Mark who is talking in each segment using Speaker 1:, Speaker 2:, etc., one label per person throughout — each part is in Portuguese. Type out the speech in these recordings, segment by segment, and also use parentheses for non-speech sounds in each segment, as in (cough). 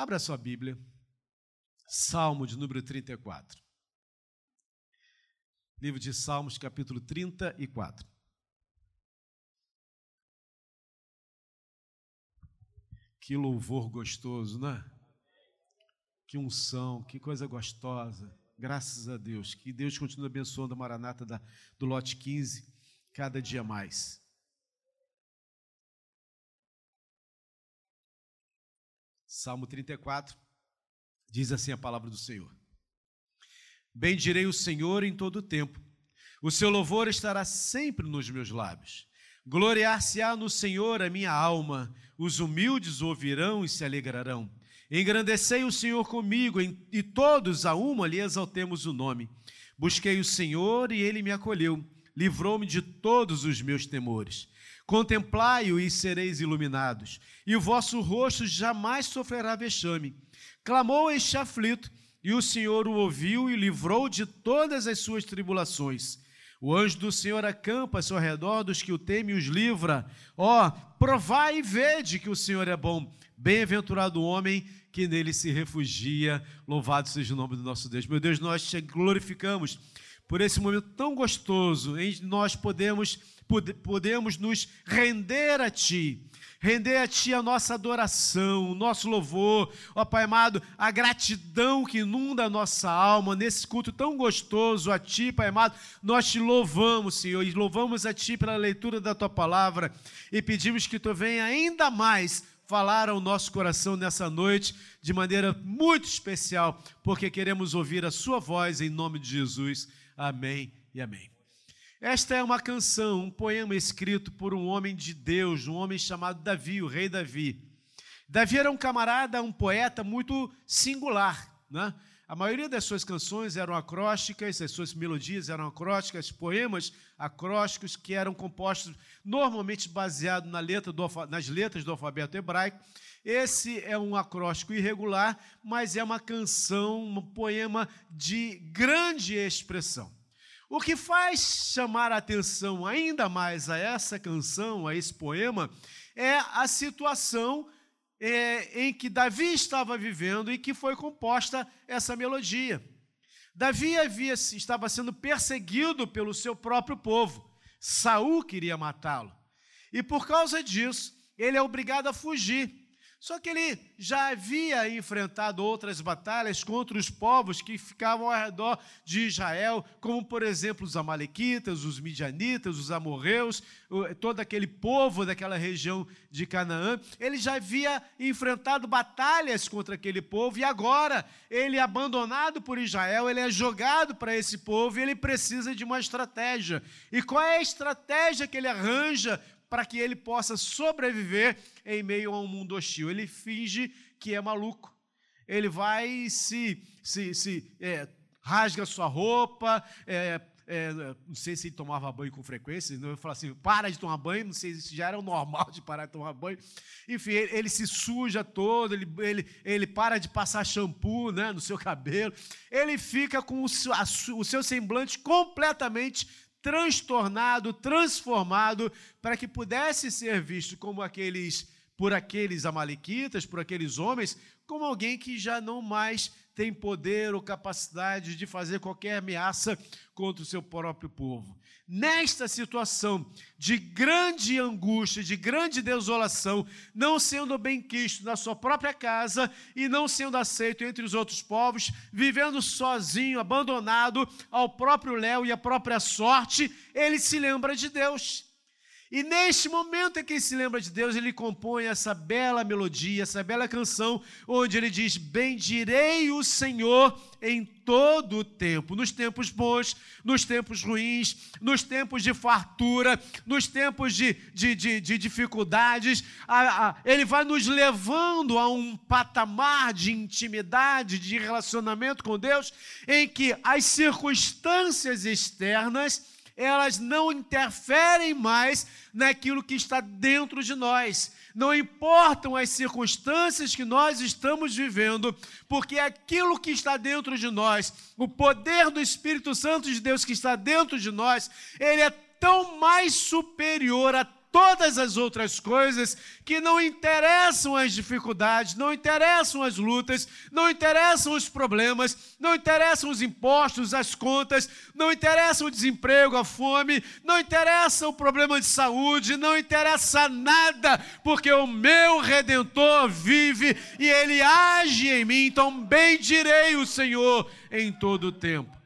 Speaker 1: Abra sua Bíblia, Salmo de número 34. Livro de Salmos, capítulo 34. Que louvor gostoso, né? Que unção, que coisa gostosa. Graças a Deus. Que Deus continue abençoando a Maranata da, do lote 15, cada dia mais. Salmo 34, diz assim a palavra do Senhor: Bendirei o Senhor em todo o tempo, o seu louvor estará sempre nos meus lábios. Gloriar-se-á no Senhor a minha alma, os humildes ouvirão e se alegrarão. Engrandecei o Senhor comigo, e todos a uma lhe exaltemos o nome. Busquei o Senhor e ele me acolheu, livrou-me de todos os meus temores. Contemplai-o e sereis iluminados, e o vosso rosto jamais sofrerá vexame. Clamou este aflito, e o Senhor o ouviu e livrou de todas as suas tribulações. O anjo do Senhor acampa-se ao redor dos que o temem e os livra. Ó, oh, provai e vede que o Senhor é bom. Bem-aventurado o homem que nele se refugia. Louvado seja o nome do nosso Deus. Meu Deus, nós te glorificamos por esse momento tão gostoso em nós podemos podemos nos render a Ti, render a Ti a nossa adoração, o nosso louvor, ó Pai amado, a gratidão que inunda a nossa alma nesse culto tão gostoso a Ti, Pai amado, nós te louvamos, Senhor, e louvamos a Ti pela leitura da Tua palavra e pedimos que Tu venha ainda mais falar ao nosso coração nessa noite de maneira muito especial, porque queremos ouvir a Sua voz em nome de Jesus. Amém e amém. Esta é uma canção, um poema escrito por um homem de Deus, um homem chamado Davi, o rei Davi. Davi era um camarada, um poeta muito singular. Né? A maioria das suas canções eram acrósticas, as suas melodias eram acrósticas, poemas acrósticos que eram compostos normalmente baseados na letra nas letras do alfabeto hebraico. Esse é um acróstico irregular, mas é uma canção, um poema de grande expressão. O que faz chamar a atenção ainda mais a essa canção, a esse poema, é a situação é, em que Davi estava vivendo e que foi composta essa melodia. Davi havia, estava sendo perseguido pelo seu próprio povo. Saul queria matá-lo. E por causa disso, ele é obrigado a fugir. Só que ele já havia enfrentado outras batalhas contra os povos que ficavam ao redor de Israel, como, por exemplo, os Amalequitas, os Midianitas, os Amorreus, todo aquele povo daquela região de Canaã. Ele já havia enfrentado batalhas contra aquele povo e agora ele é abandonado por Israel, ele é jogado para esse povo e ele precisa de uma estratégia. E qual é a estratégia que ele arranja para que ele possa sobreviver em meio a um mundo hostil. Ele finge que é maluco. Ele vai se, se, se é, rasga sua roupa, é, é, não sei se ele tomava banho com frequência, eu falo assim, para de tomar banho, não sei se já era o (laughs) normal de parar de tomar banho. Enfim, ele, ele se suja todo, ele, ele, ele para de passar shampoo né, no seu cabelo, ele fica com o, a, o seu semblante completamente transtornado, transformado, para que pudesse ser visto como aqueles por aqueles amalequitas, por aqueles homens, como alguém que já não mais tem poder ou capacidade de fazer qualquer ameaça contra o seu próprio povo. Nesta situação de grande angústia, de grande desolação, não sendo bem quisto na sua própria casa e não sendo aceito entre os outros povos, vivendo sozinho, abandonado ao próprio léu e à própria sorte, ele se lembra de Deus. E neste momento em que ele se lembra de Deus, ele compõe essa bela melodia, essa bela canção, onde ele diz: Bendirei o Senhor em todo o tempo, nos tempos bons, nos tempos ruins, nos tempos de fartura, nos tempos de, de, de, de dificuldades. A, a, ele vai nos levando a um patamar de intimidade, de relacionamento com Deus, em que as circunstâncias externas elas não interferem mais naquilo que está dentro de nós. Não importam as circunstâncias que nós estamos vivendo, porque aquilo que está dentro de nós, o poder do Espírito Santo de Deus que está dentro de nós, ele é tão mais superior a todas as outras coisas que não interessam as dificuldades, não interessam as lutas, não interessam os problemas, não interessam os impostos, as contas, não interessa o desemprego, a fome, não interessa o problema de saúde, não interessa nada, porque o meu redentor vive e ele age em mim, então bendirei o Senhor em todo o tempo.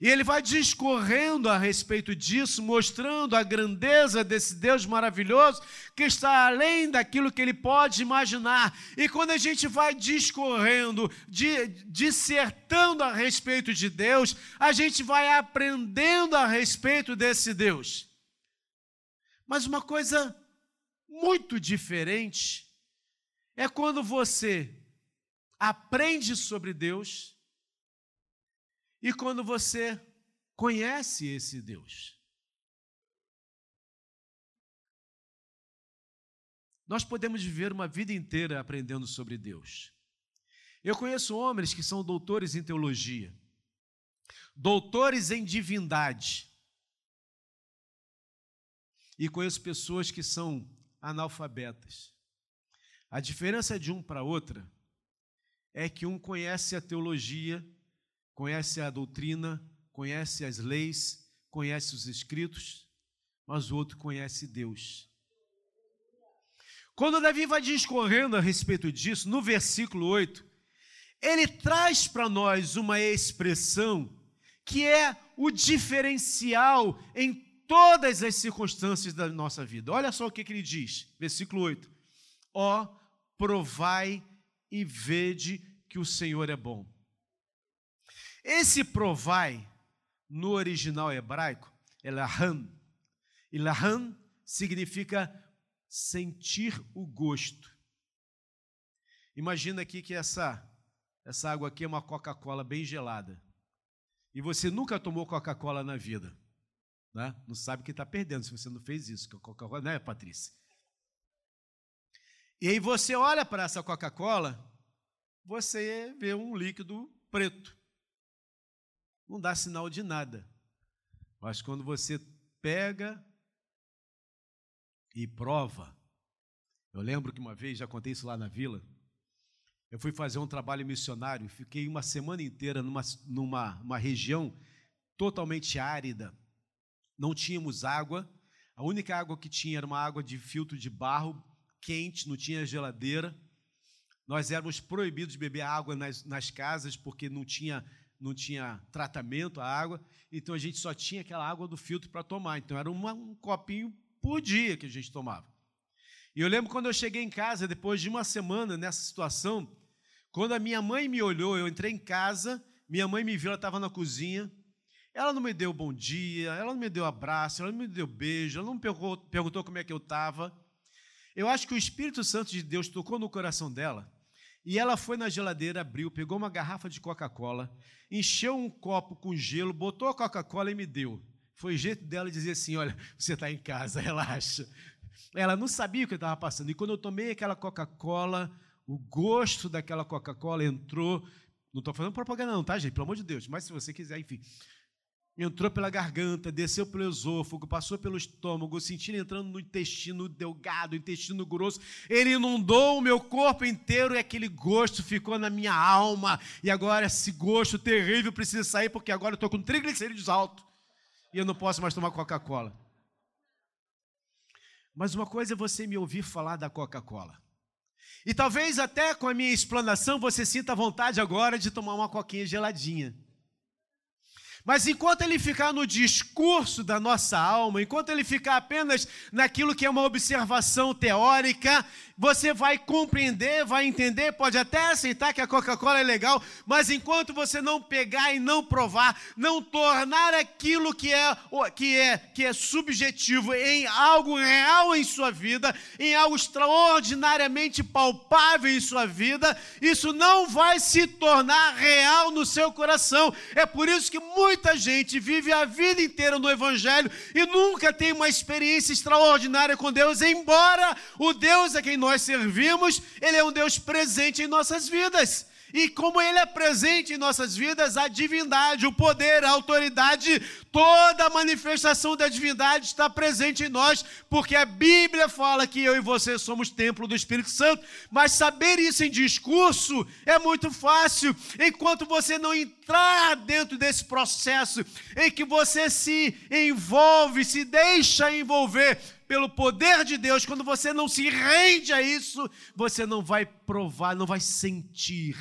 Speaker 1: E ele vai discorrendo a respeito disso, mostrando a grandeza desse Deus maravilhoso que está além daquilo que ele pode imaginar. E quando a gente vai discorrendo, dissertando a respeito de Deus, a gente vai aprendendo a respeito desse Deus. Mas uma coisa muito diferente é quando você aprende sobre Deus e quando você conhece esse Deus. Nós podemos viver uma vida inteira aprendendo sobre Deus. Eu conheço homens que são doutores em teologia, doutores em divindade. E conheço pessoas que são analfabetas. A diferença de um para outra é que um conhece a teologia conhece a doutrina, conhece as leis, conhece os escritos, mas o outro conhece Deus. Quando Davi vai discorrendo a respeito disso, no versículo 8, ele traz para nós uma expressão que é o diferencial em todas as circunstâncias da nossa vida. Olha só o que, que ele diz, versículo 8: Ó, oh, provai e vede que o Senhor é bom. Esse provai, no original hebraico, é lahan. E lahan significa sentir o gosto. Imagina aqui que essa, essa água aqui é uma Coca-Cola bem gelada. E você nunca tomou Coca-Cola na vida. Né? Não sabe que está perdendo se você não fez isso. Que a Coca-Cola, não é, Patrícia? E aí você olha para essa Coca-Cola, você vê um líquido preto não dá sinal de nada. Mas quando você pega e prova, eu lembro que uma vez, já contei isso lá na vila, eu fui fazer um trabalho missionário, fiquei uma semana inteira numa, numa uma região totalmente árida, não tínhamos água, a única água que tinha era uma água de filtro de barro, quente, não tinha geladeira. Nós éramos proibidos de beber água nas, nas casas porque não tinha não tinha tratamento a água, então a gente só tinha aquela água do filtro para tomar. Então era uma, um copinho por dia que a gente tomava. E eu lembro quando eu cheguei em casa, depois de uma semana nessa situação, quando a minha mãe me olhou, eu entrei em casa, minha mãe me viu, ela estava na cozinha, ela não me deu bom dia, ela não me deu abraço, ela não me deu beijo, ela não me perguntou como é que eu estava. Eu acho que o Espírito Santo de Deus tocou no coração dela e ela foi na geladeira, abriu, pegou uma garrafa de Coca-Cola, encheu um copo com gelo, botou a Coca-Cola e me deu. Foi o jeito dela dizer assim: Olha, (laughs) você está em casa, (laughs) relaxa. Ela não sabia o que estava passando. E quando eu tomei aquela Coca-Cola, o gosto daquela Coca-Cola entrou. Não estou fazendo propaganda, não, tá, gente? Pelo amor de Deus. Mas se você quiser, enfim entrou pela garganta, desceu pelo esôfago, passou pelo estômago, sentindo entrando no intestino delgado, intestino grosso. Ele inundou o meu corpo inteiro e aquele gosto ficou na minha alma. E agora esse gosto terrível precisa sair porque agora eu estou com triglicerídeos altos e eu não posso mais tomar Coca-Cola. Mas uma coisa é você me ouvir falar da Coca-Cola. E talvez até com a minha explanação você sinta vontade agora de tomar uma coquinha geladinha. Mas enquanto ele ficar no discurso da nossa alma, enquanto ele ficar apenas naquilo que é uma observação teórica, você vai compreender, vai entender, pode até aceitar que a Coca-Cola é legal, mas enquanto você não pegar e não provar, não tornar aquilo que é, que é, que é subjetivo em algo real em sua vida, em algo extraordinariamente palpável em sua vida, isso não vai se tornar real no seu coração. É por isso que muita gente vive a vida inteira no Evangelho e nunca tem uma experiência extraordinária com Deus, embora o Deus a quem nós servimos, Ele é um Deus presente em nossas vidas. E como Ele é presente em nossas vidas, a divindade, o poder, a autoridade, toda a manifestação da divindade está presente em nós, porque a Bíblia fala que eu e você somos templo do Espírito Santo. Mas saber isso em discurso é muito fácil, enquanto você não entrar dentro desse processo em que você se envolve, se deixa envolver pelo poder de Deus, quando você não se rende a isso, você não vai provar, não vai sentir.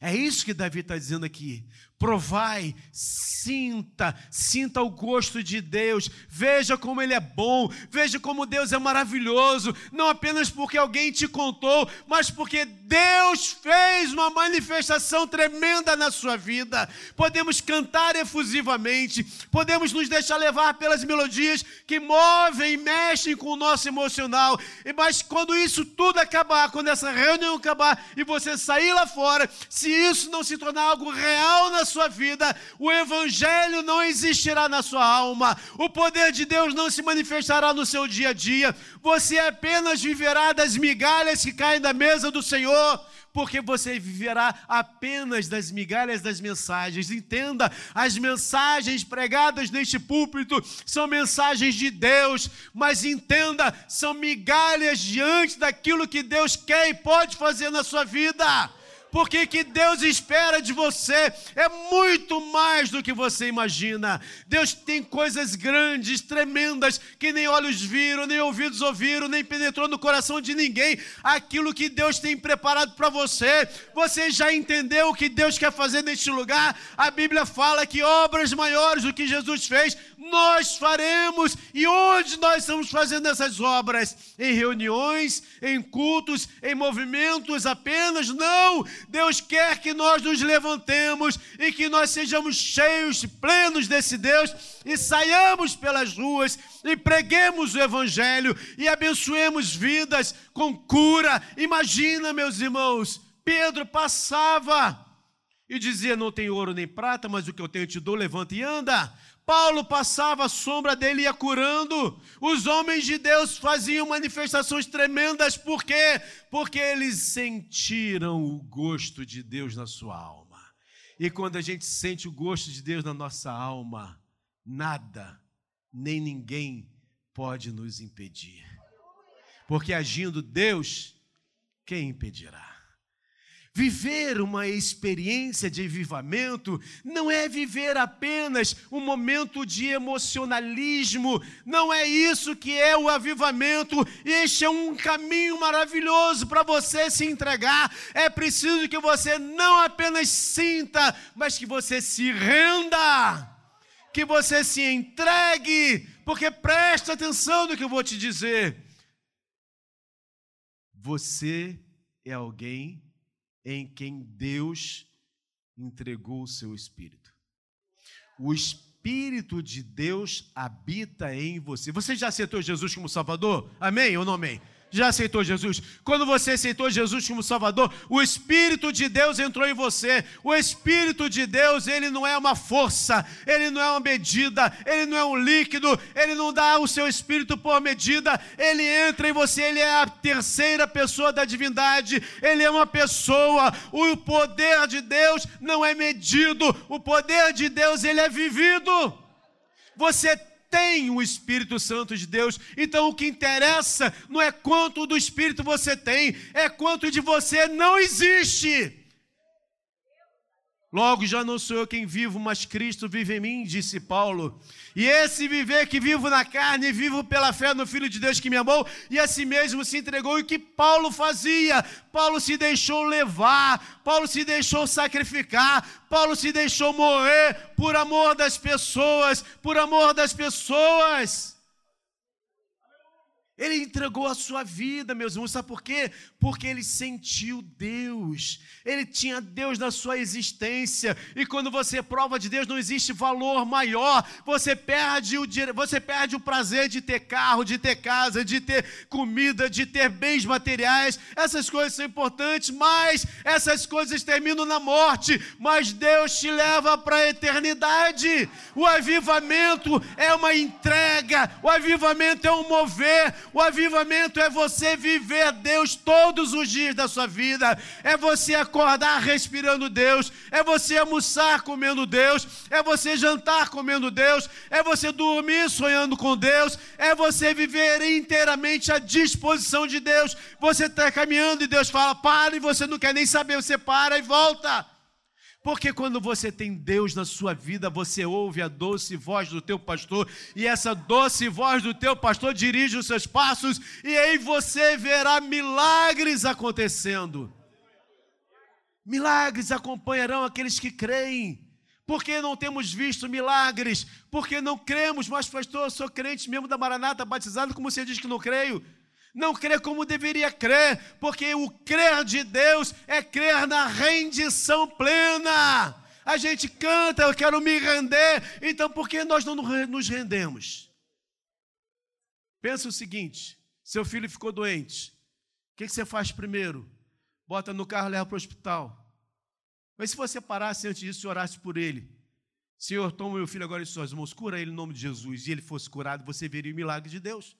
Speaker 1: É isso que Davi está dizendo aqui provai, sinta, sinta o gosto de Deus, veja como Ele é bom, veja como Deus é maravilhoso, não apenas porque alguém te contou, mas porque Deus fez uma manifestação tremenda na sua vida. Podemos cantar efusivamente, podemos nos deixar levar pelas melodias que movem e mexem com o nosso emocional, mas quando isso tudo acabar, quando essa reunião acabar e você sair lá fora, se isso não se tornar algo real na sua vida, o Evangelho não existirá na sua alma, o poder de Deus não se manifestará no seu dia a dia, você apenas viverá das migalhas que caem da mesa do Senhor porque você viverá apenas das migalhas das mensagens. Entenda, as mensagens pregadas neste púlpito são mensagens de Deus, mas entenda, são migalhas diante daquilo que Deus quer e pode fazer na sua vida porque que Deus espera de você é muito mais do que você imagina. Deus tem coisas grandes, tremendas, que nem olhos viram, nem ouvidos ouviram, nem penetrou no coração de ninguém. Aquilo que Deus tem preparado para você, você já entendeu o que Deus quer fazer neste lugar? A Bíblia fala que obras maiores do que Jesus fez, nós faremos. E onde nós estamos fazendo essas obras? Em reuniões, em cultos, em movimentos apenas? Não! Deus quer que nós nos levantemos e que nós sejamos cheios, plenos desse Deus e saiamos pelas ruas e preguemos o Evangelho e abençoemos vidas com cura. Imagina, meus irmãos, Pedro passava e dizia: Não tenho ouro nem prata, mas o que eu tenho te dou, levanta e anda. Paulo passava a sombra dele e ia curando. Os homens de Deus faziam manifestações tremendas, por quê? Porque eles sentiram o gosto de Deus na sua alma. E quando a gente sente o gosto de Deus na nossa alma, nada, nem ninguém pode nos impedir. Porque agindo Deus, quem impedirá? Viver uma experiência de avivamento não é viver apenas um momento de emocionalismo, não é isso que é o avivamento. Este é um caminho maravilhoso para você se entregar. É preciso que você não apenas sinta, mas que você se renda, que você se entregue, porque presta atenção no que eu vou te dizer. Você é alguém em quem Deus entregou o seu Espírito. O Espírito de Deus habita em você. Você já aceitou Jesus como Salvador? Amém ou não amém? Já aceitou Jesus? Quando você aceitou Jesus como Salvador, o Espírito de Deus entrou em você. O Espírito de Deus, ele não é uma força, ele não é uma medida, ele não é um líquido, ele não dá o seu Espírito por medida, ele entra em você, ele é a terceira pessoa da divindade, ele é uma pessoa. O poder de Deus não é medido, o poder de Deus, ele é vivido. Você tem o Espírito Santo de Deus. Então o que interessa não é quanto do Espírito você tem, é quanto de você não existe. Logo já não sou eu quem vivo, mas Cristo vive em mim, disse Paulo. E esse viver que vivo na carne, vivo pela fé no Filho de Deus que me amou e a si mesmo se entregou. E o que Paulo fazia? Paulo se deixou levar, Paulo se deixou sacrificar, Paulo se deixou morrer por amor das pessoas, por amor das pessoas. Ele entregou a sua vida, meus irmãos, sabe por quê? Porque ele sentiu Deus, ele tinha Deus na sua existência, e quando você prova de Deus, não existe valor maior, você perde o, você perde o prazer de ter carro, de ter casa, de ter comida, de ter bens materiais, essas coisas são importantes, mas essas coisas terminam na morte, mas Deus te leva para a eternidade. O avivamento é uma entrega, o avivamento é um mover, O avivamento é você viver Deus todos os dias da sua vida, é você acordar respirando Deus, é você almoçar comendo Deus, é você jantar comendo Deus, é você dormir sonhando com Deus, é você viver inteiramente à disposição de Deus. Você está caminhando e Deus fala, para, e você não quer nem saber, você para e volta. Porque quando você tem Deus na sua vida, você ouve a doce voz do teu pastor, e essa doce voz do teu pastor dirige os seus passos, e aí você verá milagres acontecendo. Milagres acompanharão aqueles que creem. Porque não temos visto milagres? Porque não cremos, mas pastor, eu sou crente mesmo da Maranata, batizado, como você diz que não creio? Não crê como deveria crer, porque o crer de Deus é crer na rendição plena. A gente canta, eu quero me render, então por que nós não nos rendemos? Pensa o seguinte: seu filho ficou doente, o que você faz primeiro? Bota no carro e leva para o hospital. Mas se você parasse antes disso e orasse por ele, Senhor, toma meu filho agora em suas mãos, cura ele em nome de Jesus, e ele fosse curado, você veria o milagre de Deus.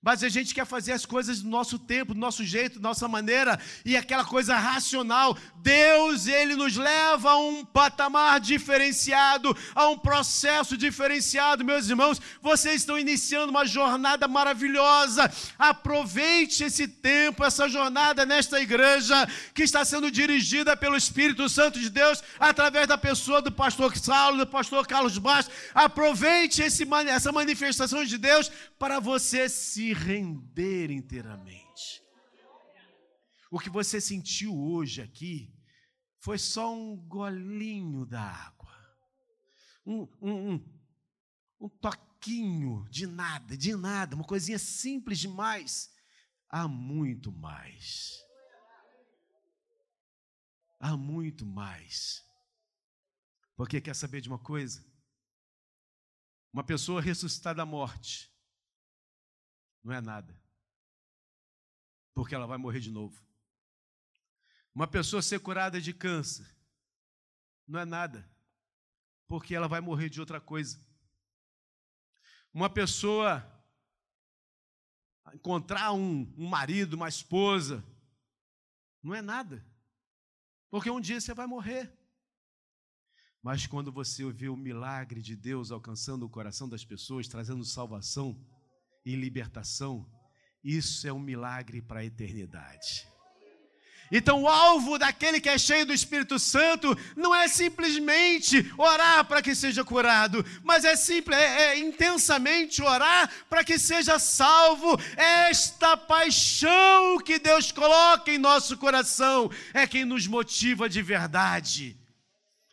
Speaker 1: Mas a gente quer fazer as coisas do nosso tempo, do nosso jeito, da nossa maneira, e aquela coisa racional. Deus, ele nos leva a um patamar diferenciado, a um processo diferenciado. Meus irmãos, vocês estão iniciando uma jornada maravilhosa. Aproveite esse tempo, essa jornada nesta igreja que está sendo dirigida pelo Espírito Santo de Deus através da pessoa do pastor Saulo, do pastor Carlos Bastos. Aproveite esse, essa manifestação de Deus para você se render inteiramente. O que você sentiu hoje aqui foi só um golinho da água, um, um, um, um toquinho de nada, de nada, uma coisinha simples demais. Há muito mais. Há muito mais. Porque quer saber de uma coisa? Uma pessoa ressuscitada da morte não é nada. Porque ela vai morrer de novo. Uma pessoa ser curada de câncer não é nada. Porque ela vai morrer de outra coisa. Uma pessoa encontrar um, um marido, uma esposa, não é nada. Porque um dia você vai morrer. Mas quando você vê o milagre de Deus alcançando o coração das pessoas, trazendo salvação, e libertação, isso é um milagre para a eternidade. Então, o alvo daquele que é cheio do Espírito Santo não é simplesmente orar para que seja curado, mas é simples, é, é intensamente orar para que seja salvo. Esta paixão que Deus coloca em nosso coração é quem nos motiva de verdade.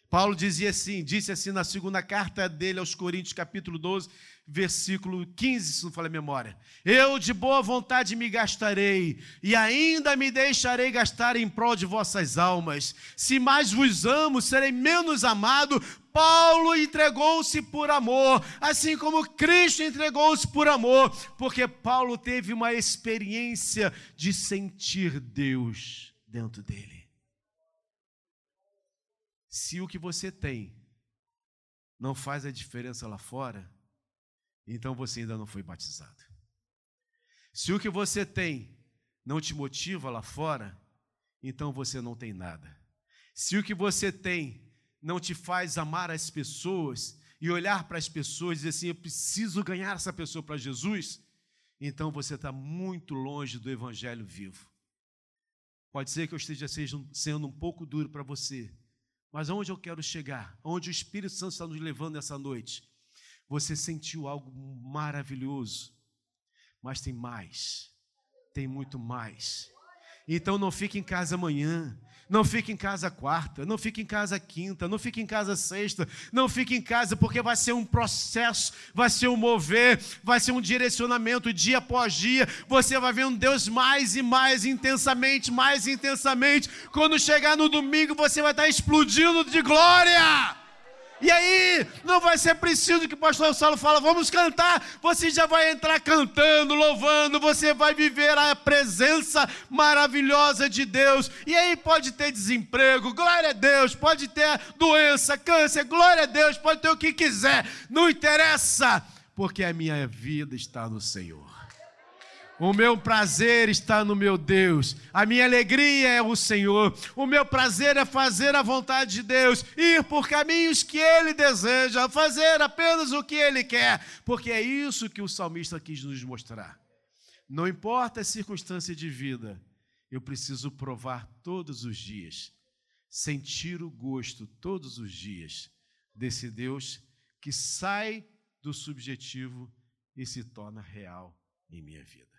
Speaker 1: Paulo dizia assim, disse assim na segunda carta dele aos Coríntios, capítulo 12, versículo 15, se não falei memória. Eu de boa vontade me gastarei, e ainda me deixarei gastar em prol de vossas almas. Se mais vos amo, serei menos amado. Paulo entregou-se por amor, assim como Cristo entregou-se por amor, porque Paulo teve uma experiência de sentir Deus dentro dele. Se o que você tem não faz a diferença lá fora, então você ainda não foi batizado. Se o que você tem não te motiva lá fora, então você não tem nada. Se o que você tem não te faz amar as pessoas e olhar para as pessoas e dizer assim: eu preciso ganhar essa pessoa para Jesus, então você está muito longe do Evangelho vivo. Pode ser que eu esteja sendo um pouco duro para você, mas aonde eu quero chegar, onde o Espírito Santo está nos levando essa noite, você sentiu algo maravilhoso, mas tem mais, tem muito mais. Então não fique em casa amanhã, não fique em casa quarta, não fique em casa quinta, não fique em casa sexta, não fique em casa porque vai ser um processo, vai ser um mover, vai ser um direcionamento dia após dia. Você vai ver um Deus mais e mais intensamente, mais intensamente. Quando chegar no domingo, você vai estar explodindo de glória. E aí, não vai ser preciso que o pastor Saulo fala, vamos cantar. Você já vai entrar cantando, louvando, você vai viver a presença maravilhosa de Deus. E aí pode ter desemprego, glória a Deus, pode ter doença, câncer, glória a Deus, pode ter o que quiser, não interessa, porque a minha vida está no Senhor. O meu prazer está no meu Deus. A minha alegria é o Senhor. O meu prazer é fazer a vontade de Deus, ir por caminhos que Ele deseja, fazer apenas o que Ele quer, porque é isso que o salmista quis nos mostrar. Não importa a circunstância de vida, eu preciso provar todos os dias, sentir o gosto todos os dias desse Deus que sai do subjetivo e se torna real em minha vida.